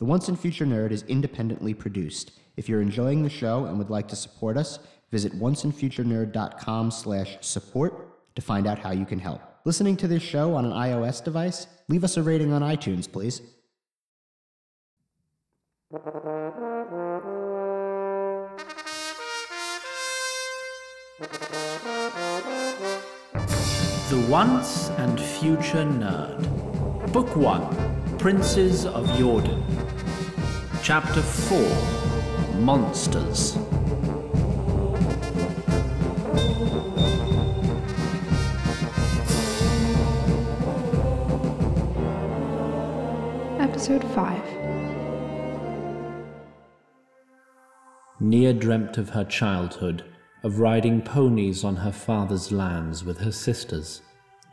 The Once and Future Nerd is independently produced. If you're enjoying the show and would like to support us, visit onceandfuturenerd.com slash support to find out how you can help. Listening to this show on an iOS device? Leave us a rating on iTunes, please. The Once and Future Nerd. Book 1 Princes of Jordan. Chapter 4 Monsters. Episode 5 Nia dreamt of her childhood, of riding ponies on her father's lands with her sisters.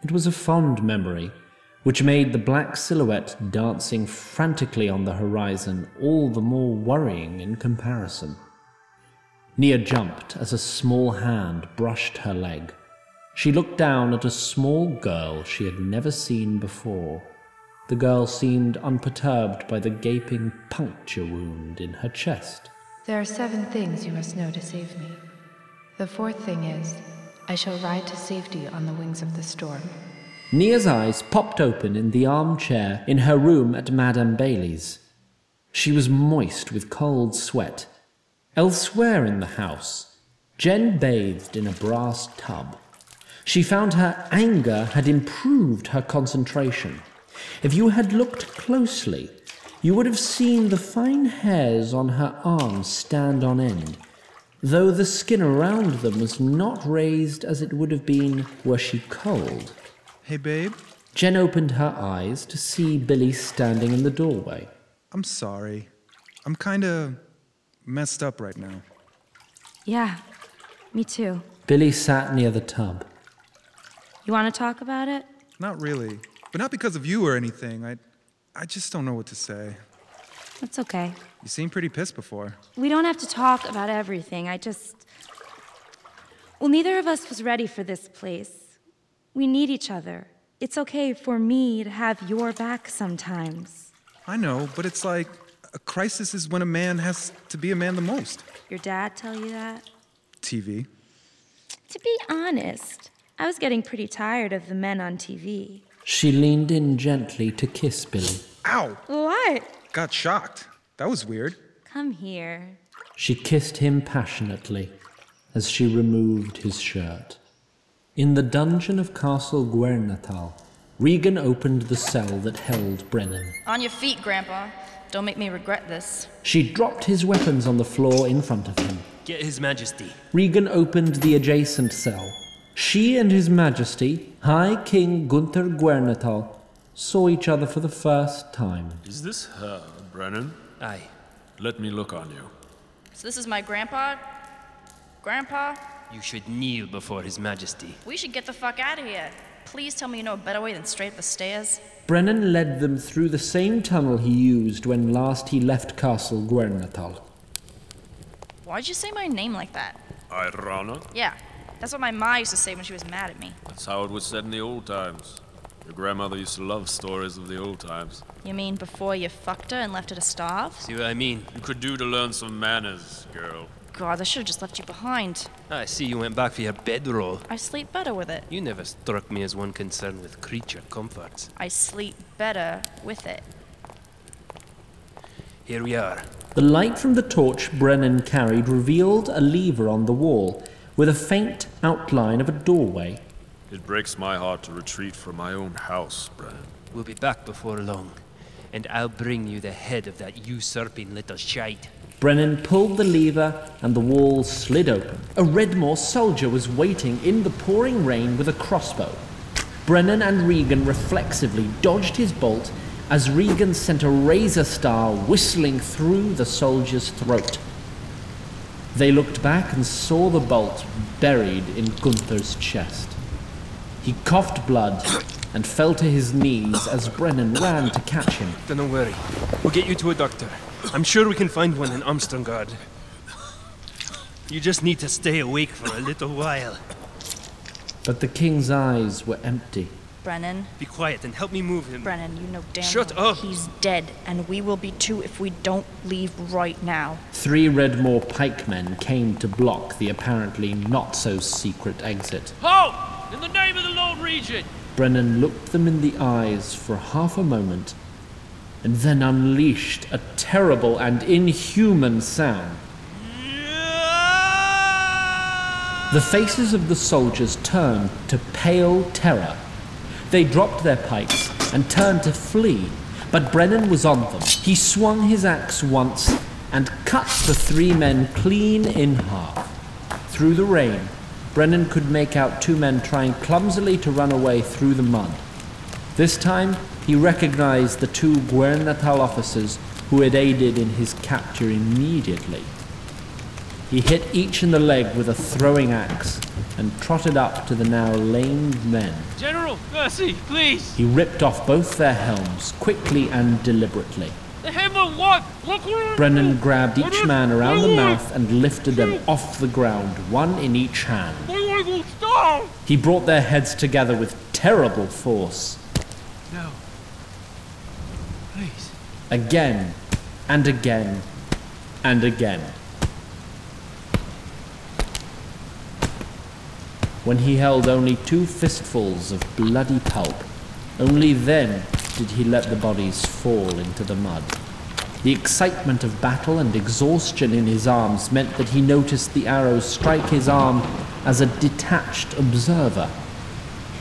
It was a fond memory, which made the black silhouette dancing frantically on the horizon all the more worrying in comparison. Nia jumped as a small hand brushed her leg. She looked down at a small girl she had never seen before. The girl seemed unperturbed by the gaping puncture wound in her chest. There are seven things you must know to save me. The fourth thing is, I shall ride to safety on the wings of the storm. Nia's eyes popped open in the armchair in her room at Madame Bailey's. She was moist with cold sweat. Elsewhere in the house, Jen bathed in a brass tub. She found her anger had improved her concentration. If you had looked closely, you would have seen the fine hairs on her arms stand on end, though the skin around them was not raised as it would have been were she cold. Hey, babe. Jen opened her eyes to see Billy standing in the doorway. I'm sorry. I'm kinda messed up right now. Yeah, me too. Billy sat near the tub. You want to talk about it? Not really. But not because of you or anything. I, I just don't know what to say. That's okay. You seemed pretty pissed before. We don't have to talk about everything. I just. Well, neither of us was ready for this place. We need each other. It's okay for me to have your back sometimes. I know, but it's like a crisis is when a man has to be a man the most. Your dad tell you that? TV. To be honest, I was getting pretty tired of the men on TV. She leaned in gently to kiss Billy. Ow! What? Got shocked. That was weird. Come here. She kissed him passionately as she removed his shirt. In the dungeon of Castle Guernatal, Regan opened the cell that held Brennen. On your feet, Grandpa. Don't make me regret this. She dropped his weapons on the floor in front of him. Get His Majesty. Regan opened the adjacent cell. She and His Majesty, High King Gunther Guernatal, saw each other for the first time. Is this her, Brennen? Aye. Let me look on you. So this is my grandpa? Grandpa? You should kneel before His Majesty. We should get the fuck out of here. Please tell me you know a better way than straight up the stairs. Brennen led them through the same tunnel he used when last he left Castle Guernatal. Why'd you say my name like that? Irana? Yeah, that's what my ma used to say when she was mad at me. That's how it was said in the old times. Your grandmother used to love stories of the old times. You mean before you fucked her and left her to starve? See what I mean? You could do to learn some manners, girl. God, I should have just left you behind. I see you went back for your bedroll. I sleep better with it. You never struck me as one concerned with creature comforts. I sleep better with it. Here we are. The light from the torch Brennen carried revealed a lever on the wall with a faint outline of a doorway. It breaks my heart to retreat from my own house, Brennen. We'll be back before long, and I'll bring you the head of that usurping little shite. Brennen pulled the lever and the wall slid open. A Redmore soldier was waiting in the pouring rain with a crossbow. Brennen and Regan reflexively dodged his bolt as Regan sent a razor star whistling through the soldier's throat. They looked back and saw the bolt buried in Gunther's chest. He coughed blood and fell to his knees as Brennen ran to catch him. Don't worry. We'll get you to a doctor. I'm sure we can find one in Armstrongard. You just need to stay awake for a little while. But the king's eyes were empty. Brennen. Be quiet and help me move him. Brennen, you know damn Shut well up. he's dead, and we will be too if we don't leave right now. Three Redmore pikemen came to block the apparently not so secret exit. Halt! In the name of the Lord Regent! Brennen looked them in the eyes for half a moment and then unleashed a terrible and inhuman sound. The faces of the soldiers turned to pale terror. They dropped their pikes and turned to flee, but Brennen was on them. He swung his axe once and cut the three men clean in half. Through the rain, Brennen could make out two men trying clumsily to run away through the mud. This time, he recognized the two Guernatal officers who had aided in his capture immediately. He hit each in the leg with a throwing axe and trotted up to the now lamed men. General, mercy, please! He ripped off both their helms quickly and deliberately. The hammer, what? Brennen grabbed each man around the mouth and lifted them off the ground, one in each hand. I will starve! He brought their heads together with terrible force. No. Please. Again and again and again. When he held only two fistfuls of bloody pulp, only then did he let the bodies fall into the mud. The excitement of battle and exhaustion in his arms meant that he noticed the arrows strike his arm as a detached observer.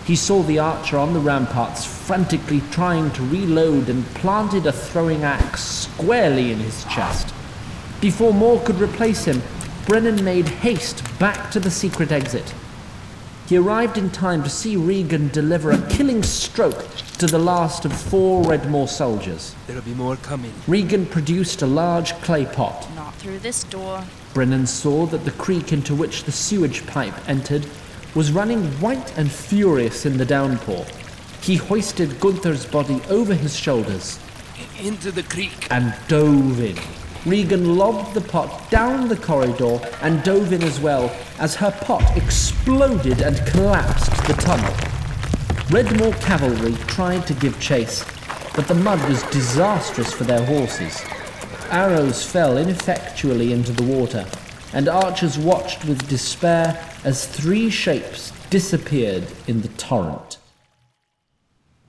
He saw the archer on the ramparts frantically trying to reload and planted a throwing axe squarely in his chest. Before more could replace him, Brennen made haste back to the secret exit. He arrived in time to see Regan deliver a killing stroke to the last of four Redmore soldiers. There'll be more coming. Regan produced a large clay pot. Not through this door. Brennen saw that the creek into which the sewage pipe entered was running white and furious in the downpour. He hoisted Gunther's body over his shoulders Into the creek. and dove in. Regan lobbed the pot down the corridor and dove in as well as her pot exploded and collapsed the tunnel. Redmore cavalry tried to give chase, but the mud was disastrous for their horses. Arrows fell ineffectually into the water, and archers watched with despair as three shapes disappeared in the torrent.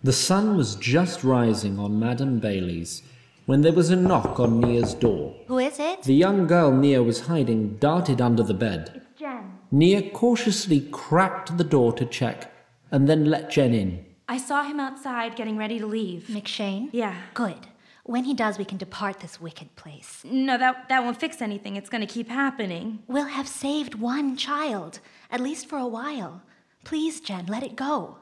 The sun was just rising on Madame Bailey's when there was a knock on Nia's door. Who is it? The young girl Nia was hiding darted under the bed. It's Jen. Nia cautiously cracked the door to check and then let Jen in. I saw him outside getting ready to leave. McShane? Yeah. Good. When he does, we can depart this wicked place. No, that, that won't fix anything. It's gonna keep happening. We'll have saved one child, at least for a while. Please, Jen, let it go.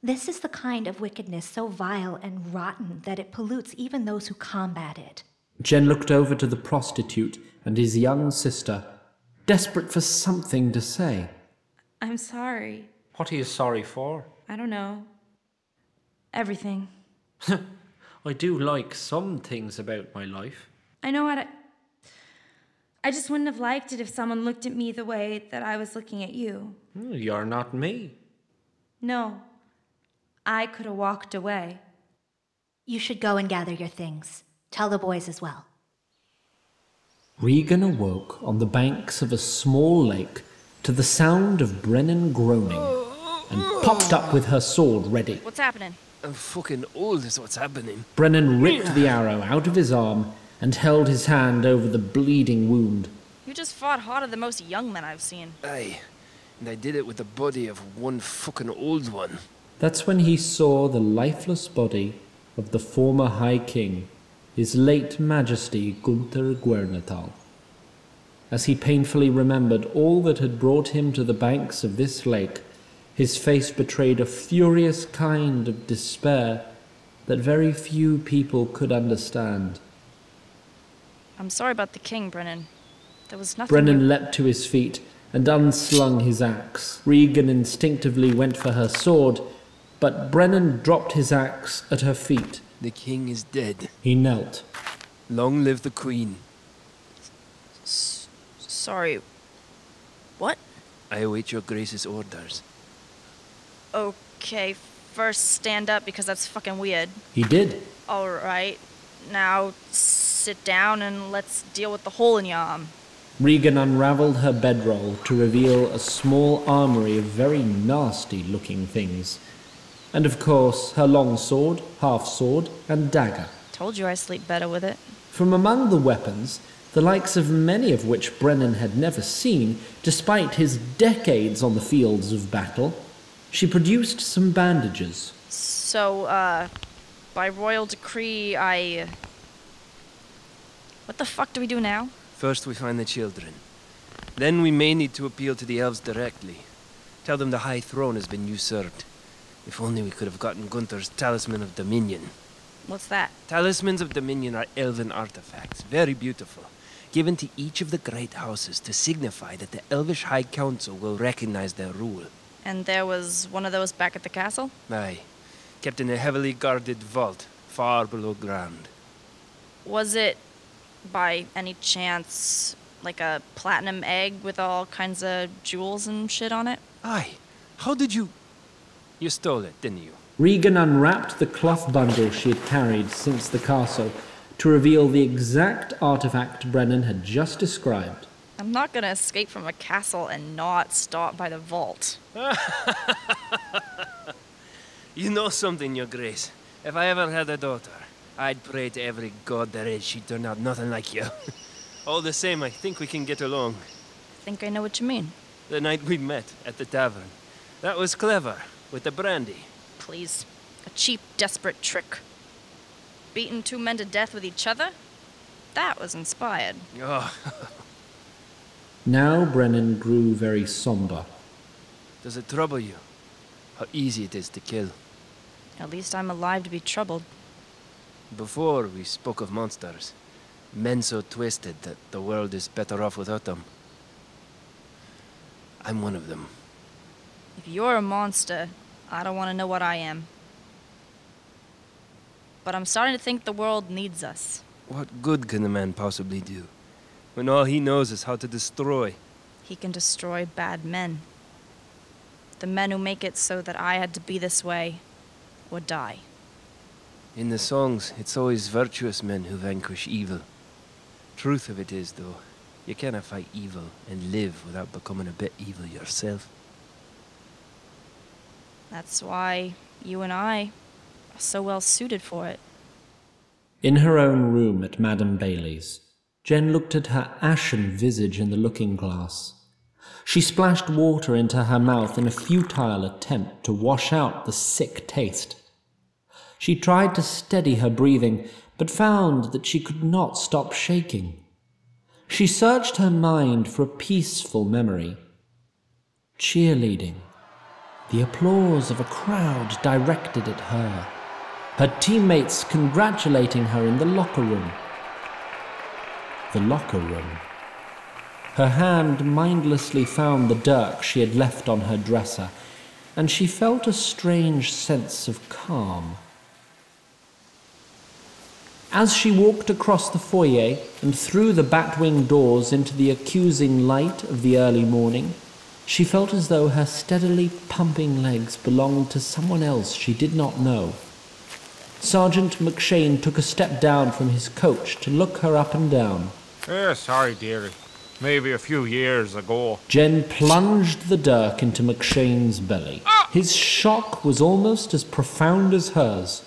This is the kind of wickedness so vile and rotten that it pollutes even those who combat it. Jen looked over to the prostitute and his young sister, desperate for something to say. I'm sorry. What are you sorry for? I don't know. Everything. I do like some things about my life. I know how to. I just wouldn't have liked it if someone looked at me the way that I was looking at you. Hmm, You're not me. No. I could have walked away. You should go and gather your things. Tell the boys as well. Regan awoke on the banks of a small lake to the sound of Brennen groaning and popped up with her sword ready. What's happening? I'm fucking old is what's happening. Brennen ripped the arrow out of his arm and held his hand over the bleeding wound. You just fought harder than most young men I've seen. Aye. And I did it with the body of one fucking old one. That's when he saw the lifeless body of the former High King, his late Majesty Gunther Guernatal. As he painfully remembered all that had brought him to the banks of this lake, his face betrayed a furious kind of despair that very few people could understand. I'm sorry about the king, Brennen. There was nothing. Brennen you- leapt to his feet and unslung his axe. Regan instinctively went for her sword, but Brennen dropped his axe at her feet. The king is dead. He knelt. Long live the queen. S- sorry. What? I await your grace's orders. Okay, first stand up because that's fucking weird. He did. Alright, now sit down and let's deal with the hole in your arm. Regan unravelled her bedroll to reveal a small armory of very nasty looking things. And of course, her long sword, half sword, and dagger. Told you I sleep better with it. From among the weapons, the likes of many of which Brennen had never seen, despite his decades on the fields of battle, she produced some bandages. So, uh, by royal decree, I. What the fuck do we do now? First, we find the children. Then we may need to appeal to the elves directly. Tell them the High Throne has been usurped. If only we could have gotten Gunther's Talisman of Dominion. What's that? Talismans of Dominion are elven artifacts, very beautiful, given to each of the great houses to signify that the Elvish High Council will recognize their rule. And there was one of those back at the castle? Aye, kept in a heavily guarded vault, far below ground. Was it, by any chance, like a platinum egg with all kinds of jewels and shit on it? Aye. How did you. You stole it, didn't you? Regan unwrapped the cloth bundle she had carried since the castle to reveal the exact artifact Brennen had just described. I'm not gonna escape from a castle and not stop by the vault. You know something, Your Grace. If I ever had a daughter, I'd pray to every god there is she'd turn out nothing like you. All the same, I think we can get along. I think I know what you mean. The night we met at the tavern. That was clever, with the brandy. Please. A cheap, desperate trick. Beating two men to death with each other? That was inspired. Oh, Now Brennen grew very somber. does it trouble you? How easy it is to kill. At least I'm alive to be troubled. Before, we spoke of monsters. Men so twisted that the world is better off without them. I'm one of them. If you're a monster, I don't want to know what I am. But I'm starting to think the world needs us. What good can a man possibly do? When all he knows is how to destroy. He can destroy bad men. The men who make it so that I had to be this way or die. In the songs, it's always virtuous men who vanquish evil. Truth of it is, though, you cannot fight evil and live without becoming a bit evil yourself. That's why you and I are so well suited for it. In her own room at Madame Bailey's, Jen looked at her ashen visage in the looking glass. She splashed water into her mouth in a futile attempt to wash out the sick taste. She tried to steady her breathing, but found that she could not stop shaking. She searched her mind for a peaceful memory. Cheerleading. The applause of a crowd directed at her. Her teammates congratulating her in the locker room. The locker room. Her hand mindlessly found the dirk she had left on her dresser, and she felt a strange sense of calm. As she walked across the foyer and through the batwing doors into the accusing light of the early morning, she felt as though her steadily pumping legs belonged to someone else she did not know. Sergeant McShane took a step down from his coach to look her up and down. Eh, sorry, dearie. Maybe a few years ago. Jen plunged the dirk into McShane's belly. His shock was almost as profound as hers.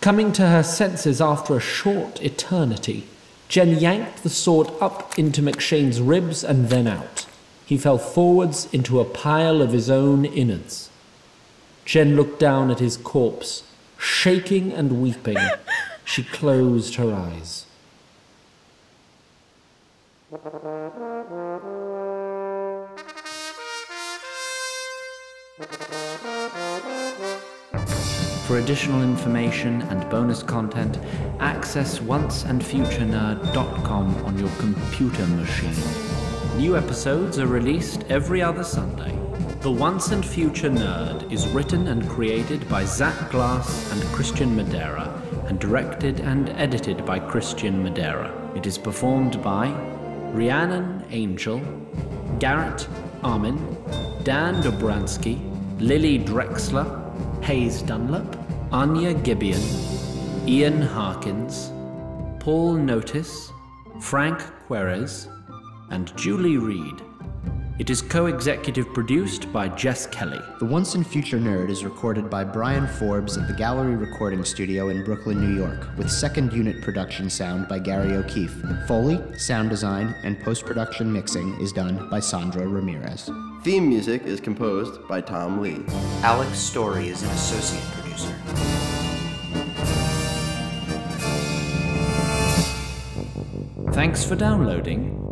Coming to her senses after a short eternity, Jen yanked the sword up into McShane's ribs and then out. He fell forwards into a pile of his own innards. Jen looked down at his corpse, shaking and weeping. She closed her eyes. For additional information and bonus content, access onceandfuturenerd.com on your computer machine. New episodes are released every other Sunday. The Once and Future Nerd is written and created by Zach Glass and Christian Madera, and directed and edited by Christian Madera. It is performed by Rhiannon Angel, Garrett Armin, Dan Dobransky, Lily Drexler, Hayes Dunlop, Anya Gibeon, Ian Harkins, Paul Notice, Frank Querez, and Julie Reed. It is co executive produced by Jess Kelly. The Once and Future Nerd is recorded by Brian Forbes at the Gallery Recording Studio in Brooklyn, New York, with second unit production sound by Gary O'Keefe. Foley, sound design, and post production mixing is done by Sandra Ramirez. Theme music is composed by Tom Lee. Alex Story is an associate producer. Thanks for downloading